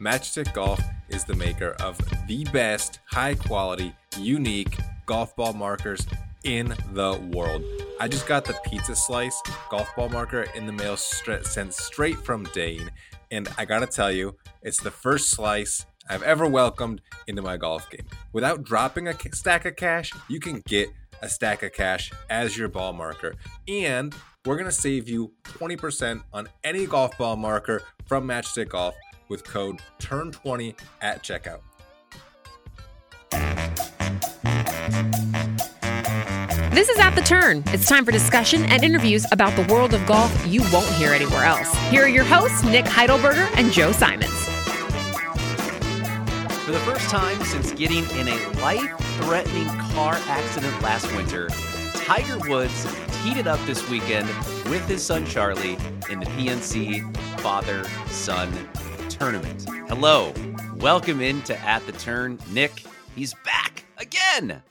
Matchstick Golf is the maker of the best, high quality, unique golf ball markers in the world. I just got the pizza slice golf ball marker in the mail stra- sent straight from Dane, and I gotta tell you, it's the first slice I've ever welcomed into my golf game. Without dropping a stack of cash, you can get a stack of cash as your ball marker. And we're to save you 20% on any golf ball marker from Matchstick Golf with code TURN20 at checkout. This is At the Turn. It's time for discussion and interviews about the world of golf you won't hear anywhere else. Here are your hosts, Nick Heidelberger and Joe Simons. For the first time since getting in a life threatening car accident last winter, Tiger Woods teed it up this weekend with his son Charlie in the PNC father son tournament. Hello, welcome into At the Turn. Nick, he's back again.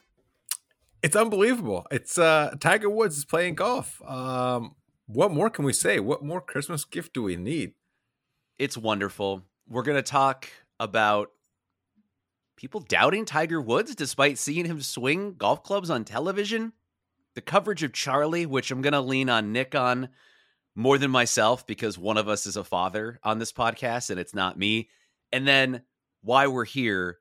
It's unbelievable. It's uh Tiger Woods is playing golf. Um what more can we say? What more Christmas gift do we need? It's wonderful. We're going to talk about people doubting Tiger Woods despite seeing him swing golf clubs on television. The coverage of Charlie, which I'm going to lean on Nick on more than myself because one of us is a father on this podcast and it's not me. And then why we're here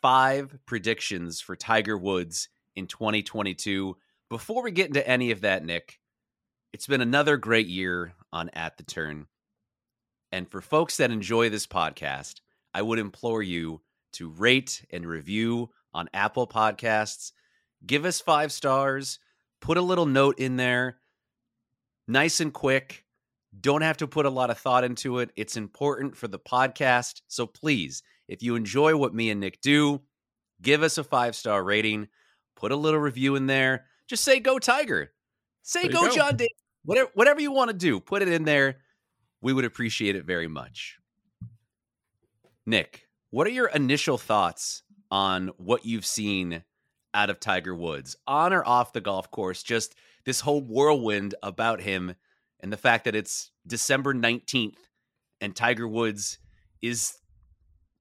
five predictions for Tiger Woods in 2022. Before we get into any of that, Nick, it's been another great year on At the Turn. And for folks that enjoy this podcast, I would implore you to rate and review on Apple Podcasts. Give us five stars, put a little note in there, nice and quick. Don't have to put a lot of thought into it. It's important for the podcast. So please, if you enjoy what me and Nick do, give us a five star rating put a little review in there. Just say go Tiger. Say go, go, John Daly. Whatever whatever you want to do, put it in there. We would appreciate it very much. Nick, what are your initial thoughts on what you've seen out of Tiger Woods on or off the golf course? Just this whole whirlwind about him and the fact that it's December 19th and Tiger Woods is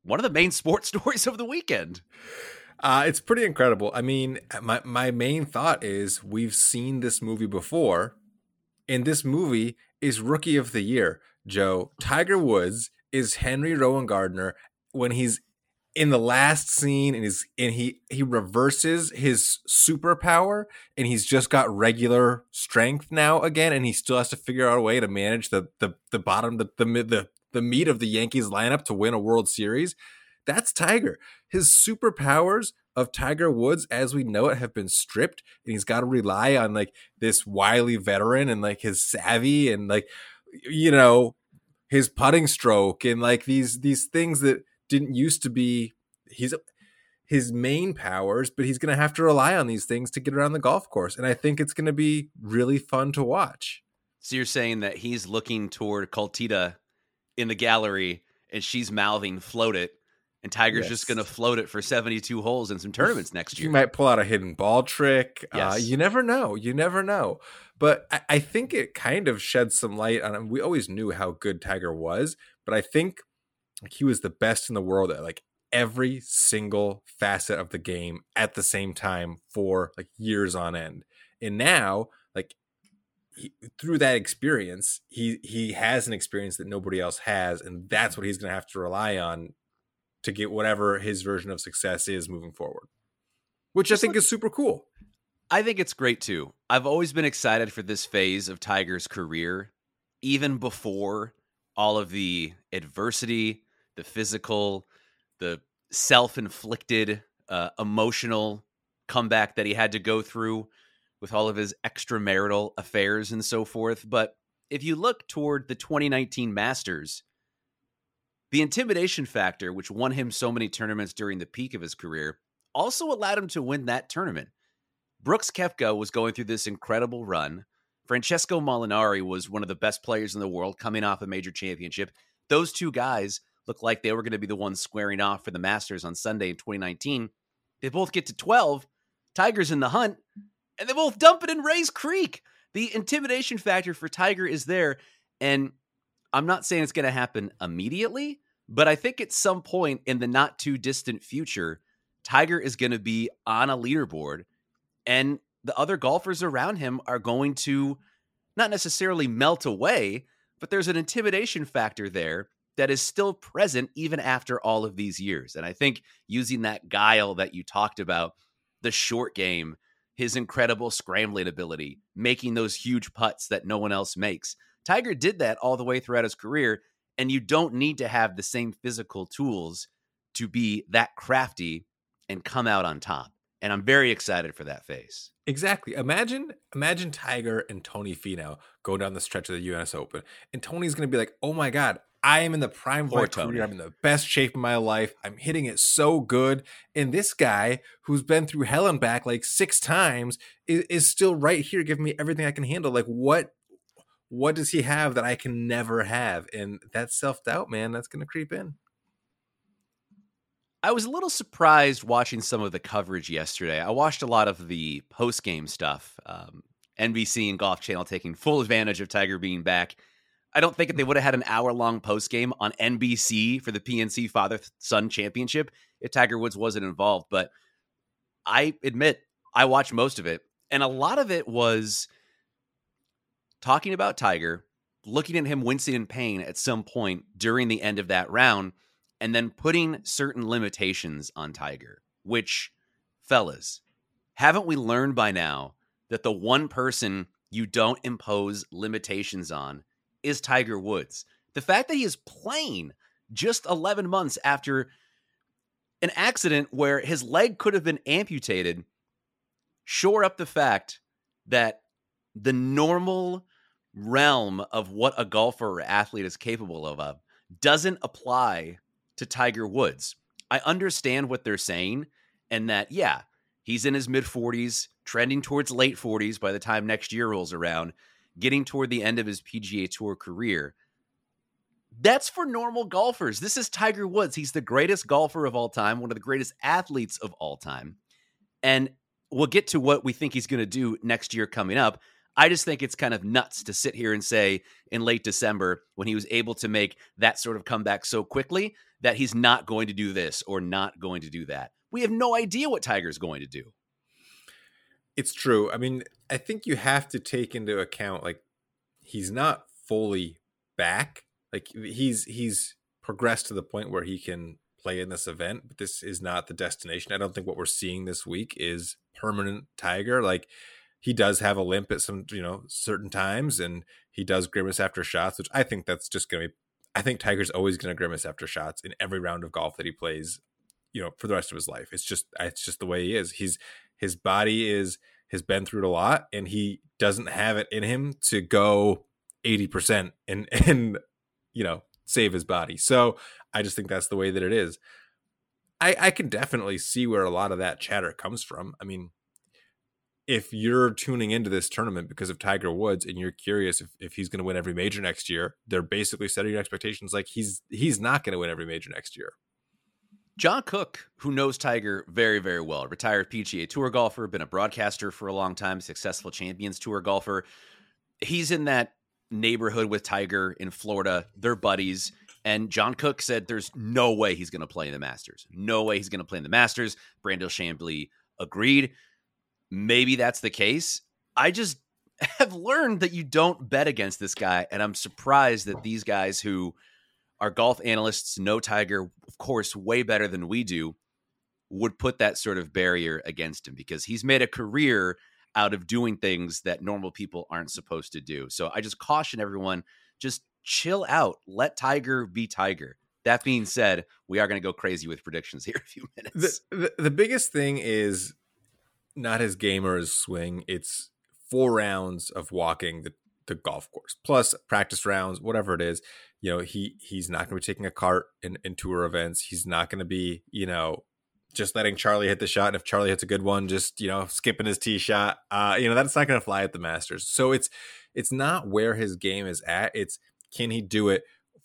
one of the main sports stories of the weekend. Uh, it's pretty incredible. I mean, my my main thought is we've seen this movie before, and this movie is Rookie of the Year. Joe Tiger Woods is Henry Rowengartner when he's in the last scene and he's and he he reverses his superpower and he's just got regular strength now again and he still has to figure out a way to manage the the the bottom the the the, the meat of the Yankees lineup to win a World Series. That's Tiger. His superpowers of Tiger Woods, as we know it, have been stripped, and he's got to rely on like this wily veteran and like his savvy and like you know his putting stroke and like these these things that didn't used to be he's his main powers, but he's going to have to rely on these things to get around the golf course, and I think it's going to be really fun to watch. So you're saying that he's looking toward Kultida in the gallery, and she's mouthing "float it," and Tiger's Yes. just going to float it for 72 holes in some tournaments next year. He year. might pull out a hidden ball trick. Uh, you never know. You never know. But I, I think it kind of sheds some light on. We always knew how good Tiger was, but I think like, he was the best in the world at like every single facet of the game at the same time for like years on end. And now, like he, through that experience, he he has an experience that nobody else has, and that's what he's going to have to rely on to get whatever his version of success is moving forward. Which Just I think look- is super cool. I think it's great too. I've always been excited for this phase of Tiger's career, even before all of the adversity, the physical, the self inflicted uh, emotional comeback that he had to go through with all of his extramarital affairs and so forth. But if you look toward the 2019 Masters, the intimidation factor, which won him so many tournaments during the peak of his career, also allowed him to win that tournament. Brooks Koepka was going through this incredible run. Francesco Molinari was one of the best players in the world coming off a major championship. Those two guys looked like they were going to be the ones squaring off for the Masters on Sunday in 2019. They both get to 12. Tiger's in the hunt, and they both dump it in Rae's Creek. The intimidation factor for Tiger is there. And I'm not saying it's going to happen immediately, but I think at some point in the not too distant future, Tiger is going to be on a leaderboard and the other golfers around him are going to not necessarily melt away, but there's an intimidation factor there that is still present even after all of these years. And I think using that guile that you talked about, the short game, his incredible scrambling ability, making those huge putts that no one else makes. Tiger did that all the way throughout his career, and you don't need to have the same physical tools to be that crafty and come out on top. And I'm very excited for that phase. Exactly. Imagine, imagine Tiger and Tony Finau go down the stretch of the U.S. Open, and Tony's going to be like, "Oh my god, I am in the prime of Poor my Tony. career. I'm in the best shape of my life. I'm hitting it so good." And this guy, who's been through hell and back like six times, is, is still right here, giving me everything I can handle. Like, what, what does he have that I can never have? And that self doubt, man, that's going to creep in. I was a little surprised watching some of the coverage yesterday. I watched a lot of the post game stuff. Um, NBC and Golf Channel taking full advantage of Tiger being back. I don't think if they would have had an hour long post game on NBC for the PNC Father Son Championship if Tiger Woods wasn't involved. But I admit I watched most of it, and a lot of it was talking about Tiger, looking at him wincing in pain at some point during the end of that round, and then putting certain limitations on Tiger, which, fellas, haven't we learned by now that the one person you don't impose limitations on is Tiger Woods? The fact that he is playing just 11 months after an accident where his leg could have been amputated shore up the fact that the normal realm of what a golfer or athlete is capable of, of doesn't apply to Tiger Woods. I understand what they're saying, and that, yeah, he's in his mid 40s, trending towards late 40s by the time next year rolls around, getting toward the end of his PGA Tour career. That's for normal golfers. This is Tiger Woods. He's the greatest golfer of all time, one of the greatest athletes of all time. And we'll get to what we think he's going to do next year coming up. I just think it's kind of nuts to sit here and say in late December, when he was able to make that sort of comeback so quickly, that he's not going to do this or not going to do that. We have no idea what Tiger's going to do. It's true. I mean, I think you have to take into account like he's not fully back. Like he's he's progressed to the point where he can play in this event, but this is not the destination. I don't think what we're seeing this week is permanent Tiger. Like he does have a limp at some, you know, certain times and he does grimace after shots, which I think that's just going to be I think Tiger's always going to grimace after shots in every round of golf that he plays, you know, for the rest of his life. It's just it's just the way he is. He's his body is has been through a lot and he doesn't have it in him to go 80% and and you know save his body. So i just think that's the way that it is. I i can definitely see where a lot of that chatter comes from. I mean if you're tuning into this tournament because of tiger woods and you're curious if, if he's going to win every major next year they're basically setting expectations like he's he's not going to win every major next year John Cook, who knows Tiger very, very well, retired PGA Tour golfer, been a broadcaster for a long time, successful Champions Tour golfer. He's in that neighborhood with Tiger in Florida. They're buddies. And John Cook said there's no way he's going to play in the Masters. No way he's going to play in the Masters. Brandel Chamblee agreed. Maybe that's the case. I just have learned that you don't bet against this guy. And I'm surprised that these guys who our golf analysts know Tiger, of course, way better than we do, would put that sort of barrier against him because he's made a career out of doing things that normal people aren't supposed to do. So I just caution everyone just chill out. Let Tiger be Tiger. That being said, we are going to go crazy with predictions here in a few minutes. The, the, the biggest thing is not his game or his swing. It's four rounds of walking the, the golf course, plus practice rounds, whatever it is you know he he's not going to be taking a cart in, in tour events. He's not going to be you know just letting charlie hit the shot. And if charlie hits a good one just you know skipping his tee shot. Uh you know that's not going to fly at the masters. So it's it's not where his game is at. It's can he do it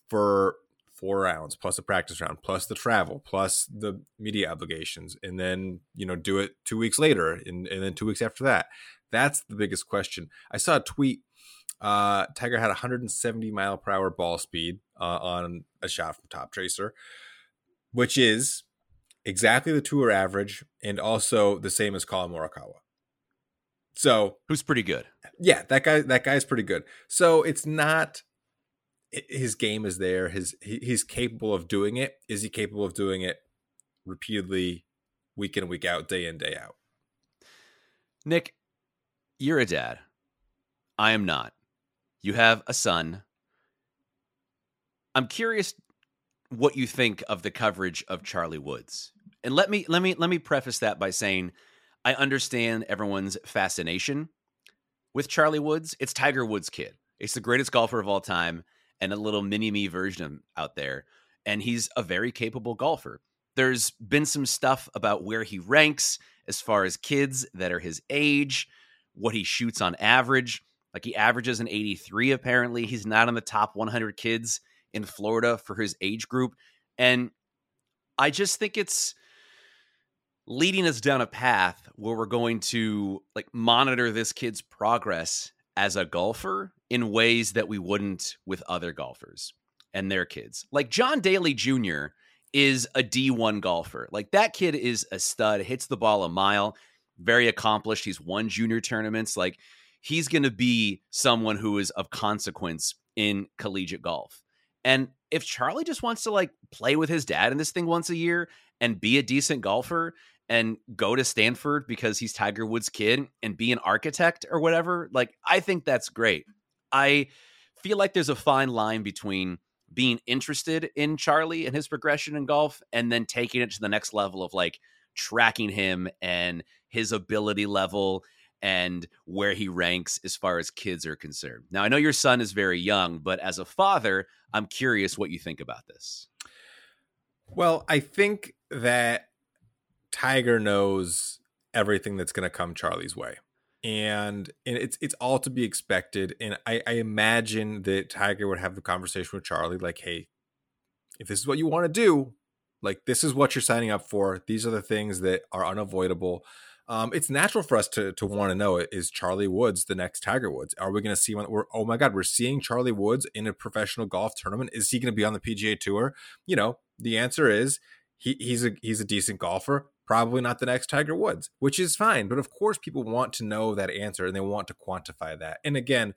for four rounds plus a practice round plus the travel plus the media obligations and then you know do it two weeks later and, and then two weeks after that? That's the biggest question. I saw a tweet uh, Tiger had 170 mile per hour ball speed uh, on a shot from Toptracer, which is exactly the tour average and also the same as Collin Morikawa. So who's pretty good? Yeah, that guy. That guy's pretty good. So it's not his game is there. His he, he's capable of doing it. Is he capable of doing it repeatedly, week in week out, day in day out? Nick, you're a dad. I am not. You have a son. I'm curious what you think of the coverage of Charlie Woods. And let me let me let me preface that by saying I understand everyone's fascination with Charlie Woods. It's Tiger Woods' kid. It's the greatest golfer of all time and a little mini me version of out there. And he's a very capable golfer. There's been some stuff about where he ranks as far as kids that are his age, what he shoots on average. Like he averages an 83 apparently. He's not in the top 100 kids in Florida for his age group. And I just think it's leading us down a path where we're going to like monitor this kid's progress as a golfer in ways that we wouldn't with other golfers and their kids. Like John Daly Jr. is a D1 golfer. Like that kid is a stud, hits the ball a mile, very accomplished. He's won junior tournaments. Like he's going to be someone who is of consequence in collegiate golf. And if Charlie just wants to like play with his dad in this thing once a year and be a decent golfer and go to Stanford because he's Tiger Woods' kid and be an architect or whatever, like I think that's great. I feel like there's a fine line between being interested in Charlie and his progression in golf and then taking it to the next level of like tracking him and his ability level and where he ranks as far as kids are concerned. Now, I know your son is very young, but as a father, I'm curious what you think about this. Well, I think that Tiger knows everything that's going to come Charlie's way. And, and it's it's all to be expected. And I, I imagine that Tiger would have the conversation with Charlie, like, "Hey, if this is what you want to do, like this is what you're signing up for. These are the things that are unavoidable um, it's natural for us to to want to know is Charlie Woods the next Tiger Woods? Are we going to see one? We're oh my god, we're seeing Charlie Woods in a professional golf tournament. Is he going to be on the PGA Tour? You know, the answer is he, he's a he's a decent golfer. Probably not the next Tiger Woods, which is fine. But of course, people want to know that answer and they want to quantify that. And again,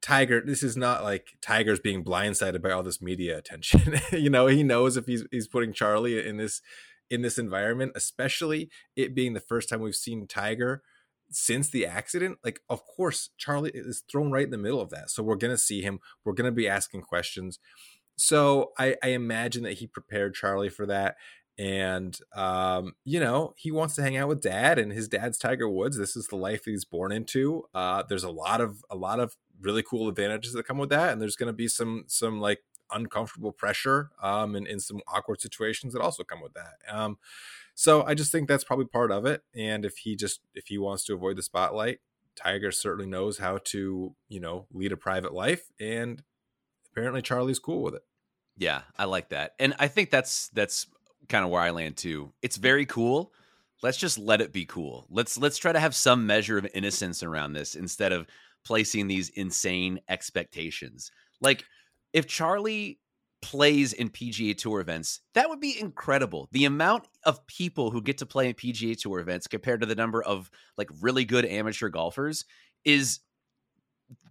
Tiger, this is not like Tiger's being blindsided by all this media attention. you know, he knows if he's he's putting Charlie in this in this environment, especially it being the first time we've seen Tiger since the accident. Like, of course, Charlie is thrown right in the middle of that. So we're gonna see him. We're gonna be asking questions. So I, I imagine that he prepared Charlie for that. And um, you know, he wants to hang out with dad and his dad's Tiger Woods. This is the life he's born into. Uh, there's a lot of a lot of really cool advantages that come with that. And there's gonna be some some like uncomfortable pressure um, and in some awkward situations that also come with that. Um, so I just think that's probably part of it. And if he just if he wants to avoid the spotlight, Tiger certainly knows how to you know lead a private life, and apparently Charlie's cool with it. Yeah, I like that, and I think that's that's kind of where I land too. It's very cool. Let's just let it be cool. Let's let's try to have some measure of innocence around this instead of placing these insane expectations. Like if Charlie plays in PGA Tour events, that would be incredible. The amount of people who get to play in PGA Tour events compared to the number of like really good amateur golfers is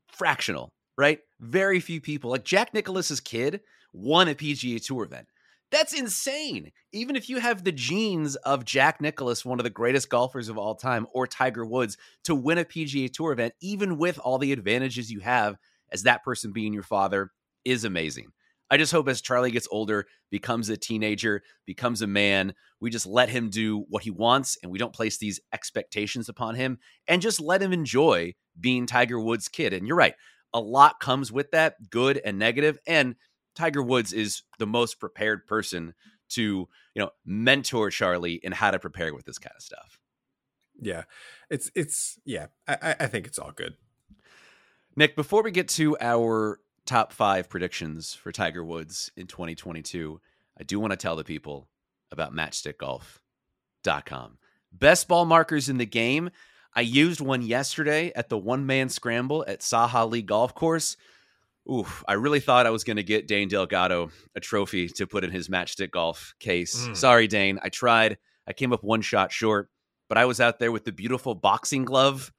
fractional, right? Very few people. Like Jack Nicklaus's kid won a PGA Tour event. That's insane. Even if you have the genes of Jack Nicklaus, one of the greatest golfers of all time, or Tiger Woods to win a PGA Tour event, even with all the advantages you have as that person being your father, is amazing. I just hope as Charlie gets older, becomes a teenager, becomes a man, we just let him do what he wants and we don't place these expectations upon him and just let him enjoy being Tiger Woods' kid. And you're right, a lot comes with that, good and negative. And Tiger Woods is the most prepared person to, you know, mentor Charlie in how to prepare with this kind of stuff. Yeah. It's it's yeah, I, I think it's all good. Nick, before we get to our top five predictions for Tiger Woods in 2022, I do want to tell the people about matchstickgolf.com. Best ball markers in the game. I used one yesterday at the one man scramble at Saha Lee Golf Course. Oof, I really thought I was going to get Dane Delgado a trophy to put in his matchstick golf case. Mm. Sorry, Dane. I tried. I came up one shot short, but I was out there with the beautiful boxing glove,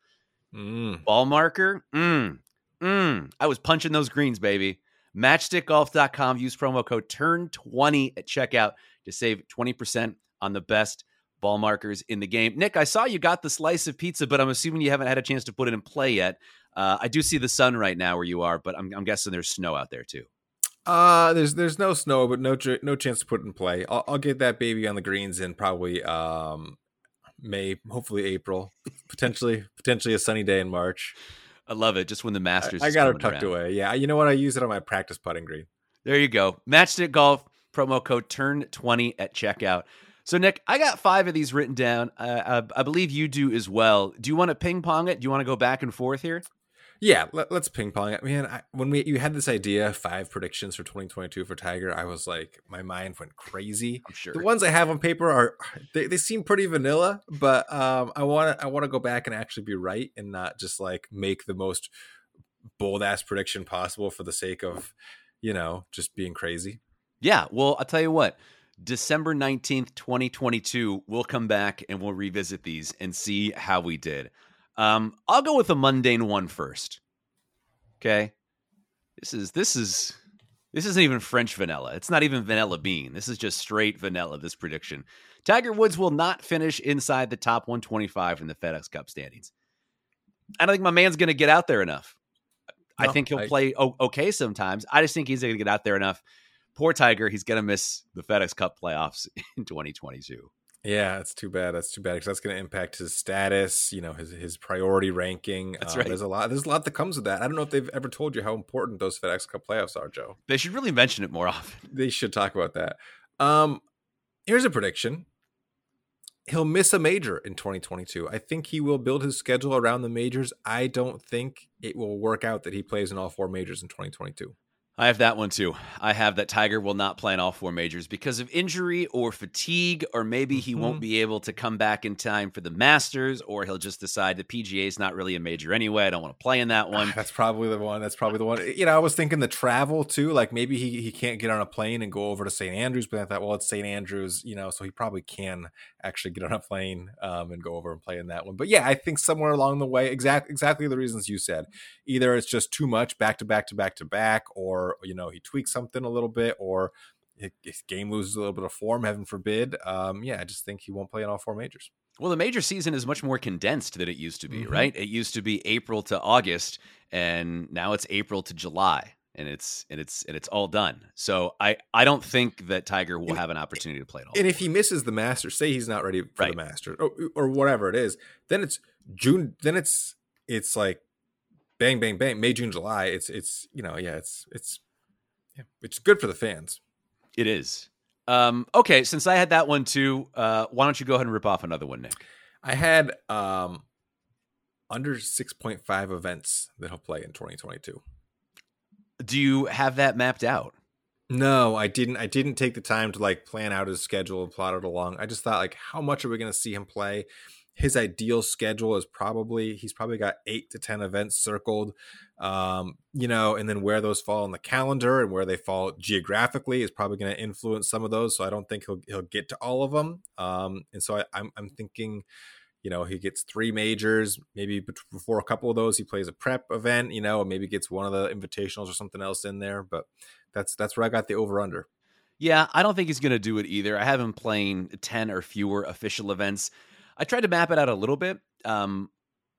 mm. ball marker. Mm, mm. I was punching those greens, baby. Matchstickgolf.com. Use promo code TURN20 at checkout to save 20% on the best ball markers in the game. Nick, I saw you got the slice of pizza, but I'm assuming you haven't had a chance to put it in play yet. Uh, I do see the sun right now where you are, but I'm, I'm guessing there's snow out there too. Uh there's there's no snow, but no no chance to put it in play. I'll, I'll get that baby on the greens in probably um May, hopefully April, potentially potentially a sunny day in March. I love it. Just when the Masters, I, I got it tucked around. away. Yeah, you know what? I use it on my practice putting green. There you go. Matchstick Golf promo code turn twenty at checkout. So, Nick, I got five of these written down. Uh, I, I, believe you do as well. Do you want to ping pong it? Do you want to go back and forth here? Yeah, let, us ping pong it, man. I, when we you had this idea, five predictions for 2022 for Tiger, I was like, my mind went crazy. I'm sure the ones I have on paper are they, they seem pretty vanilla, but um, I want to I want to go back and actually be right and not just like make the most bold ass prediction possible for the sake of you know just being crazy. Yeah, well, I'll tell you what. December 19th, 2022, we'll come back and we'll revisit these and see how we did. Um, I'll go with a mundane one first. Okay. This is this is this isn't even French vanilla. It's not even vanilla bean. This is just straight vanilla, this prediction. Tiger Woods will not finish inside the top 125 in the FedEx Cup standings. I don't think my man's going to get out there enough. No, I think he'll I, play okay sometimes. I just think he's going to get out there enough poor Tiger, he's going to miss the FedEx Cup playoffs in 2022. Yeah, that's too bad. That's too bad because that's going to impact his status. You know, his his priority ranking. That's uh, right. There's a lot. There's a lot that comes with that. I don't know if they've ever told you how important those FedEx Cup playoffs are, Joe. They should really mention it more often. They should talk about that. Um, here's a prediction. He'll miss a major in 2022. I think he will build his schedule around the majors. I don't think it will work out that he plays in all four majors in 2022. I have that one too. I have that Tiger will not play in all four majors because of injury or fatigue, or maybe he mm-hmm. won't be able to come back in time for the Masters, or he'll just decide the PGA is not really a major anyway. I don't want to play in that one. That's probably the one. That's probably the one. You know, I was thinking the travel too. Like maybe he, he can't get on a plane and go over to St. Andrews, but I thought, well, it's St. Andrews, you know, so he probably can actually get on a plane um, and go over and play in that one. But yeah, I think somewhere along the way, exact exactly the reasons you said. Either it's just too much back to back to back to back, or you know he tweaks something a little bit or his game loses a little bit of form, heaven forbid. Um, yeah, I just think he won't play in all four majors. Well, the major season is much more condensed than it used to be, mm-hmm. right? It used to be April to August, and now it's April to July, and it's and it's and it's all done. So I I don't think that Tiger will and, have an opportunity to play it all. And if he misses the Masters, say he's not ready for right. the Masters or, or whatever it is, then it's June. Then it's it's like bang bang bang May June July. It's it's you know yeah it's it's yeah, which is good for the fans. It is. Um, okay, since I had that one too, uh, why don't you go ahead and rip off another one, Nick? I had um, under 6.5 events that he'll play in 2022. Do you have that mapped out? No, I didn't. I didn't take the time to like plan out his schedule and plot it along. I just thought like, how much are we going to see him play? His ideal schedule is probably he's probably got eight to ten events circled, um, you know, and then where those fall on the calendar and where they fall geographically is probably going to influence some of those. So I don't think he'll he'll get to all of them. Um, and so I, I'm I'm thinking you know he gets three majors maybe before a couple of those he plays a prep event you know maybe gets one of the invitationals or something else in there but that's that's where i got the over under yeah i don't think he's going to do it either. I have him playing 10 or fewer official events. I tried to map it out a little bit. Um,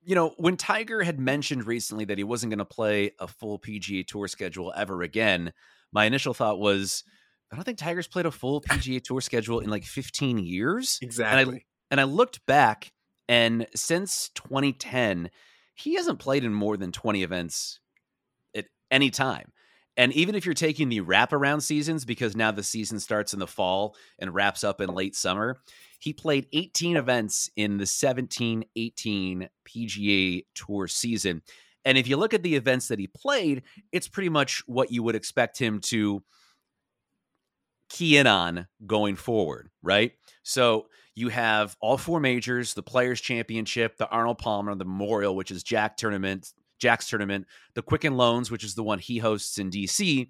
you know when tiger had mentioned recently that he wasn't going to play a full pga tour schedule ever again my initial thought was i don't think tiger's played a full pga tour schedule in like 15 years? Exactly and I, and I looked back and since 2010, he hasn't played in more than 20 events at any time. And even if you're taking the wraparound seasons, because now the season starts in the fall and wraps up in late summer, he played 18 events in the 17 18 PGA Tour season. And if you look at the events that he played, it's pretty much what you would expect him to key in on going forward, right? So you have all four majors, the Players Championship, the Arnold Palmer, the Memorial, which is Jack tournament, Jack's tournament, the Quicken Loans, which is the one he hosts in DC,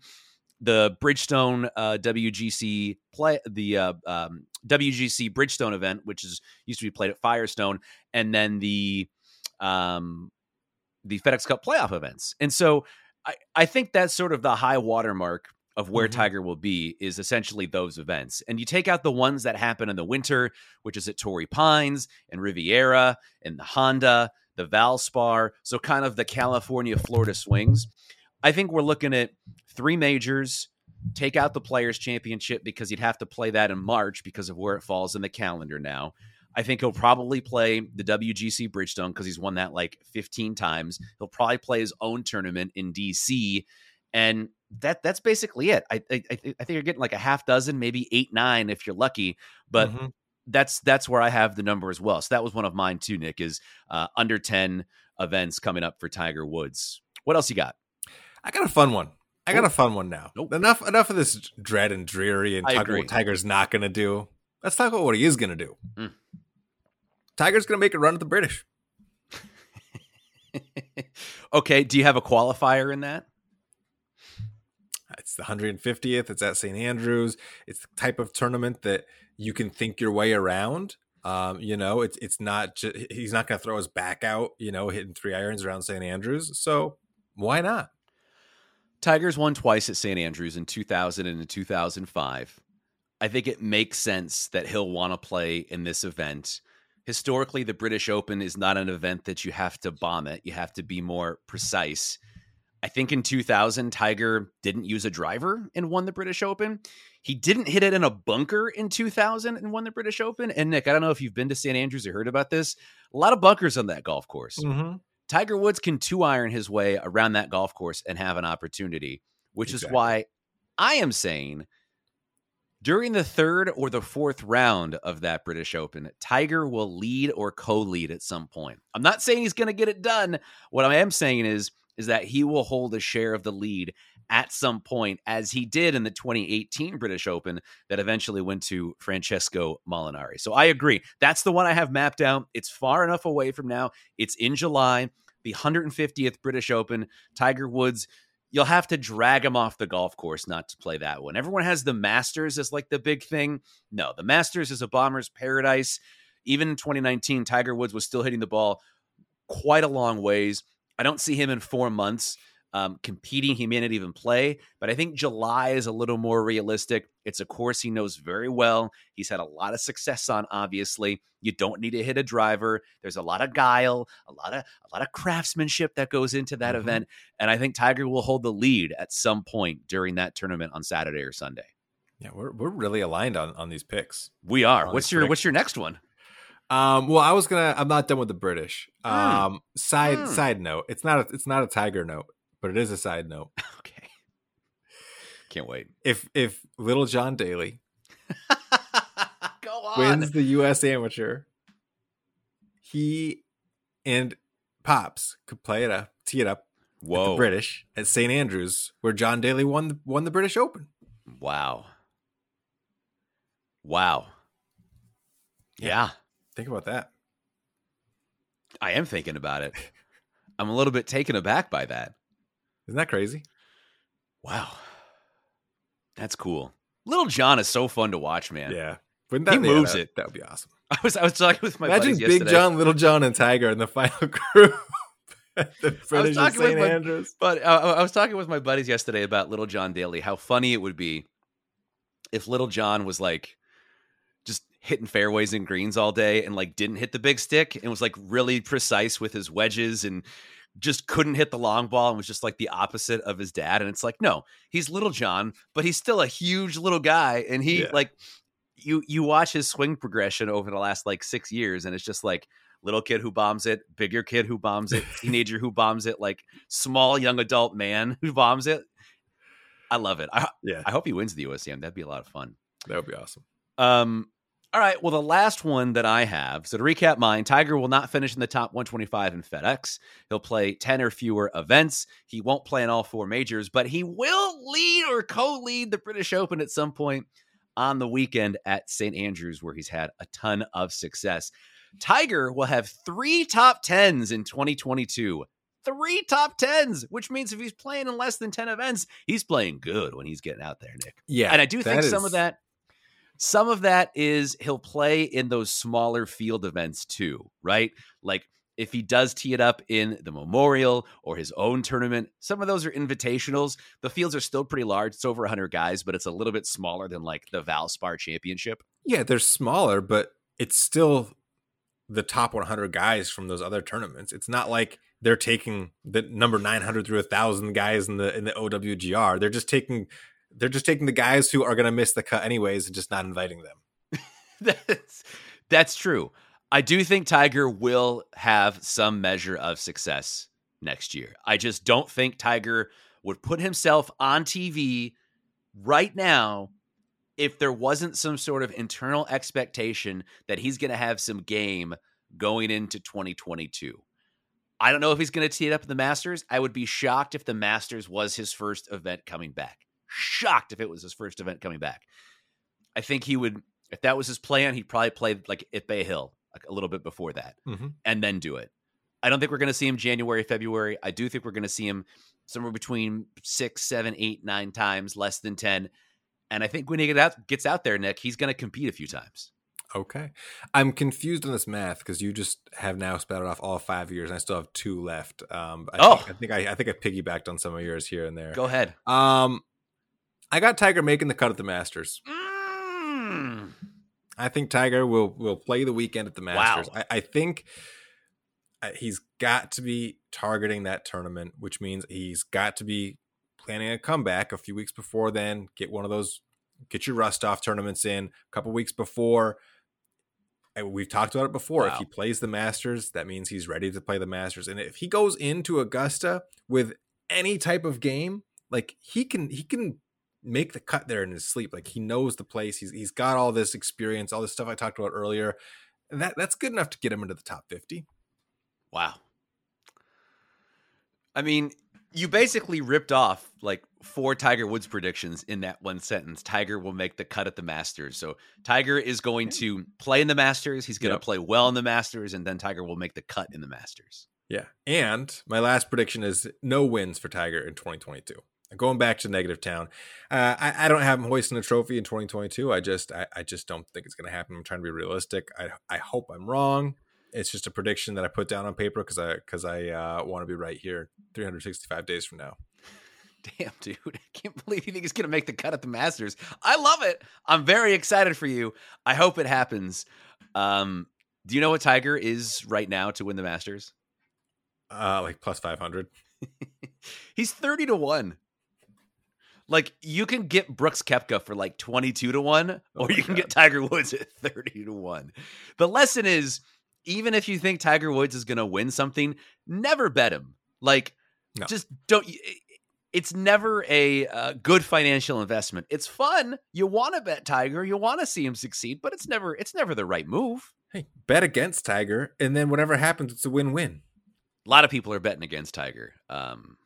the Bridgestone uh, WGC play, the uh, um, WGC Bridgestone event, which is used to be played at Firestone, and then the um, the FedEx Cup playoff events. And so I, I think that's sort of the high watermark of where mm-hmm. Tiger will be is essentially those events. And you take out the ones that happen in the winter, which is at Torrey Pines and Riviera and the Honda, the Valspar, so kind of the California Florida swings. I think we're looking at three majors, take out the Players Championship because you'd have to play that in March because of where it falls in the calendar now. I think he'll probably play the WGC Bridgestone because he's won that like 15 times. He'll probably play his own tournament in DC. And that that's basically it. I, I I think you're getting like a half dozen, maybe eight, nine if you're lucky. But mm-hmm. that's that's where I have the number as well. So that was one of mine too. Nick is uh, under ten events coming up for Tiger Woods. What else you got? I got a fun one. I got a fun one now. Nope. Enough enough of this dread and dreary and talk what Tiger's not going to do. Let's talk about what he is going to do. Mm. Tiger's going to make a run at the British. okay. Do you have a qualifier in that? The 150th. It's at St. Andrews. It's the type of tournament that you can think your way around. Um, you know, it's it's not he's not going to throw his back out. You know, hitting three irons around St. Andrews. So why not? Tigers won twice at St. Andrews in 2000 and in 2005. I think it makes sense that he'll want to play in this event. Historically, the British Open is not an event that you have to bomb it. You have to be more precise. I think in 2000, Tiger didn't use a driver and won the British Open. He didn't hit it in a bunker in 2000 and won the British Open. And Nick, I don't know if you've been to St. Andrews or heard about this. A lot of bunkers on that golf course. Mm-hmm. Tiger Woods can two iron his way around that golf course and have an opportunity, which exactly. is why I am saying during the third or the fourth round of that British Open, Tiger will lead or co lead at some point. I'm not saying he's going to get it done. What I am saying is, is that he will hold a share of the lead at some point, as he did in the 2018 British Open that eventually went to Francesco Molinari. So I agree. That's the one I have mapped out. It's far enough away from now. It's in July, the 150th British Open. Tiger Woods you'll have to drag him off the golf course not to play that one. Everyone has the Masters as like the big thing. No, the Masters is a bomber's paradise. Even in 2019, Tiger Woods was still hitting the ball quite a long ways. I don't see him in four months um, competing. He may not even play, but I think July is a little more realistic. It's a course he knows very well. He's had a lot of success on. Obviously, you don't need to hit a driver. There's a lot of guile, a lot of a lot of craftsmanship that goes into that mm-hmm. event, and I think Tiger will hold the lead at some point during that tournament on Saturday or Sunday. Yeah, we're we're really aligned on on these picks. We are. What's your What's your next one? Um, well, I was gonna. I'm not done with the British. Mm. Um, side mm. side note. It's not. A, it's not a tiger note, but it is a side note. okay. Can't wait. If if Little John Daly go on wins the U.S. Amateur, he and Pops could play it up, tee it up. Whoa. the British at St Andrews, where John Daly won the won the British Open. Wow. Wow. Yeah. yeah. Think about that. I am thinking about it. I'm a little bit taken aback by that. Isn't that crazy? Wow. That's cool. Little John is so fun to watch, man. Yeah. Wouldn't that, He yeah, moves that- it. That would be awesome. I was I was talking with my Imagine Big yesterday, John, Little John, and Tiger in the final group at the finish of talking with St. Andrews. But uh, I was talking with my buddies yesterday about Little John Daly. How funny it would be if Little John was like hitting fairways and greens all day and like didn't hit the big stick and was like really precise with his wedges and just couldn't hit the long ball and was just like the opposite of his dad. And it's like, no, he's Little John, but he's still a huge little guy. And he Yeah. like you you watch his swing progression over the last like six years, and it's just like little kid who bombs it, bigger kid who bombs it, teenager who bombs it, like small young adult man who bombs it. I love it. I Yeah, I hope he wins the USAM. That'd be a lot of fun. that would be awesome. Um, all right. Well, the last one that I have. So to recap mine, Tiger will not finish in the top 125 in FedEx. He'll play 10 or fewer events. He won't play in all four majors, but he will lead or co-lead the British Open at some point on the weekend at St. Andrews, where he's had a ton of success. Tiger will have three top tens in 2022. Three top tens, which means if he's playing in less than 10 events, he's playing good when he's getting out there, Nick. Yeah, and I do think some is- of that, some of that is he'll play in those smaller field events too, right? Like if he does tee it up in the Memorial or his own tournament, some of those are invitationals. The fields are still pretty large; it's over 100 guys, but it's a little bit smaller than like the Valspar Championship. Yeah, they're smaller, but it's still the top 100 guys from those other tournaments. It's not like they're taking the number 900 through a thousand guys in the in the OWGR. They're just taking they're just taking the guys who are going to miss the cut anyways and just not inviting them. that's that's true. I do think Tiger will have some measure of success next year. I just don't think Tiger would put himself on TV right now if there wasn't some sort of internal expectation that he's going to have some game going into 2022. I don't know if he's going to tee it up in the Masters. I would be shocked if the Masters was his first event coming back. Shocked if it was his first event coming back. I think he would, if that was his plan, he'd probably play like at Bay Hill like a little bit before that Mhm. and then do it. I don't think we're going to see him January, February. I do think we're going to see him somewhere between six, seven, eight, nine times, less than 10. And I think when he get out, gets out there, Nick, he's going to compete a few times. Okay. I'm confused on this math because you just have now spouted off all five years and I still have two left. Um, I Oh. think, I think I, I think I piggybacked on some of yours here and there. Go ahead. Um, I got Tiger making the cut at the Masters. Mm. I think Tiger will will play the weekend at the Masters. Wow. I, I think uh, he's got to be targeting that tournament, which means he's got to be planning a comeback a few weeks before then. Get one of those, get your rust off tournaments in a couple weeks before. And we've talked about it before. If he plays the Masters, that means he's ready to play the Masters. And if he goes into Augusta with any type of game, like he can, he can make the cut there in his sleep. Like he knows the place. He's he's got all this experience, all this stuff I talked about earlier. And that that's good enough to get him into the top 50. Wow. I mean, you basically ripped off like four Tiger Woods predictions in that one sentence. Tiger will make the cut at the Masters. So Tiger is going to play in the Masters. He's going to Yep. play well in the Masters, and then Tiger will make the cut in the Masters. Yeah. And my last prediction is no wins for Tiger in 2022. Going back to negative town, uh, I, I don't have him hoisting a trophy in 2022. I just, I, I just don't think it's going to happen. I'm trying to be realistic. I, I hope I'm wrong. It's just a prediction that I put down on paper because I, because I uh, want to be right here 365 days from now. Damn, dude. I can't believe you think he's going to make the cut at the Masters. I love it. I'm very excited for you. I hope it happens. Um, do you know what Tiger is right now to win the Masters? Uh, like plus 500. He's 30 to 1. Like you can get Brooks Koepka for like 22 to 1 Oh or my you can God. get Tiger Woods at 30 to 1. The lesson is even if you think Tiger Woods is going to win something, never bet him. Like No. just don't it's never a uh, good financial investment. It's fun. You want to bet Tiger, you want to see him succeed, but it's never it's never the right move. Hey, bet against Tiger, and then whatever happens, it's a win-win. A lot of people are betting against Tiger. Um,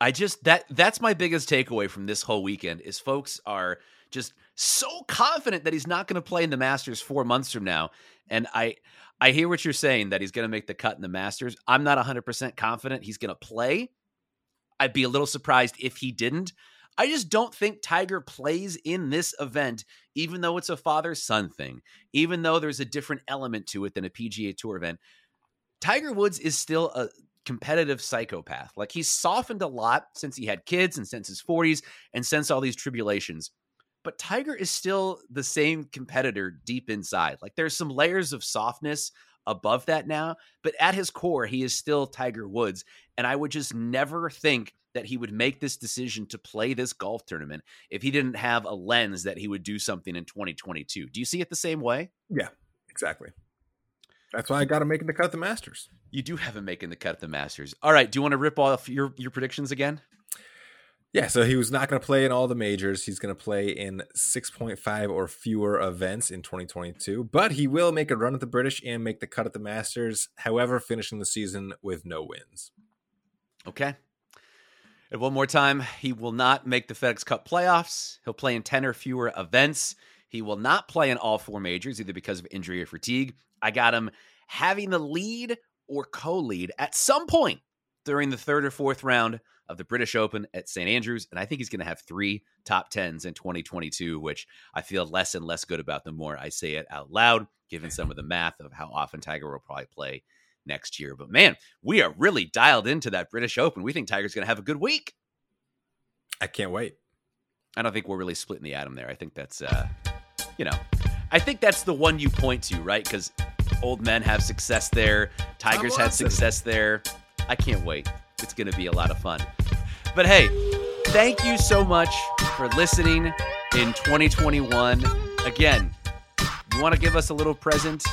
I just that that's my biggest takeaway from this whole weekend is folks are just so confident that he's not going to play in the Masters 4 months from now. And I I hear what you're saying that he's going to make the cut in the Masters. I'm not 100% confident he's going to play. I'd be a little surprised if he didn't. I just don't think Tiger plays in this event, even though it's a father son thing, even though there's a different element to it than a PGA Tour event. Tiger Woods is still a competitive psychopath. Like he's softened a lot since he had kids and since his 40s and since all these tribulations. But Tiger is still the same competitor deep inside. Like there's some layers of softness above that now, but at his core, he is still Tiger Woods. And I would just never think that he would make this decision to play this golf tournament if he didn't have a lens that he would do something in 2022. Do you see it the same way? Yeah, exactly. That's why I got him making the cut at the Masters. You do have him making the cut at the Masters. All right. Do you want to rip off your, your predictions again? Yeah, so he was not going to play in all the majors. He's going to play in 6.5 or fewer events in 2022, but he will make a run at the British and make the cut at the Masters, however, finishing the season with no wins. Okay. And one more time, he will not make the FedEx Cup playoffs. He'll play in 10 or fewer events. He will not play in all four majors, either because of injury or fatigue. I got him having the lead or co lead at some point during the third or fourth round of the British Open at St. Andrews. And I think he's going to have three top tens in 2022, which I feel less and less good about the more I say it out loud, given some of the math of how often Tiger will probably play next year. But man, we are really dialed into that British Open. We think Tiger's going to have a good week. I can't wait. I don't think we're really splitting the atom there. I think that's, uh, you know, I think that's the one you point to, right? Because old men have success there. Tigers had success there. I can't wait. It's going to be a lot of fun. But hey, thank you so much for listening in 2021. Again, you want to give us a little present?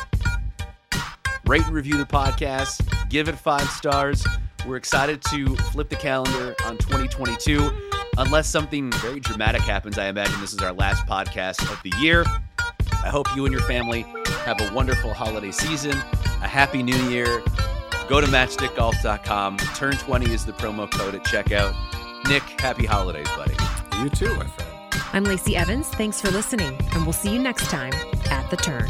rate and review the podcast, give it five stars. We're excited to flip the calendar on 2022. Unless something very dramatic happens, I imagine this is our last podcast of the year. I hope you and your family have a wonderful holiday season, a happy new year. Go to matchstickgolf.com. Turn 20 is the promo code at checkout. Nick, happy holidays, buddy. You too, my friend. I'm Lacey Evans. Thanks for listening, and we'll see you next time at the turn.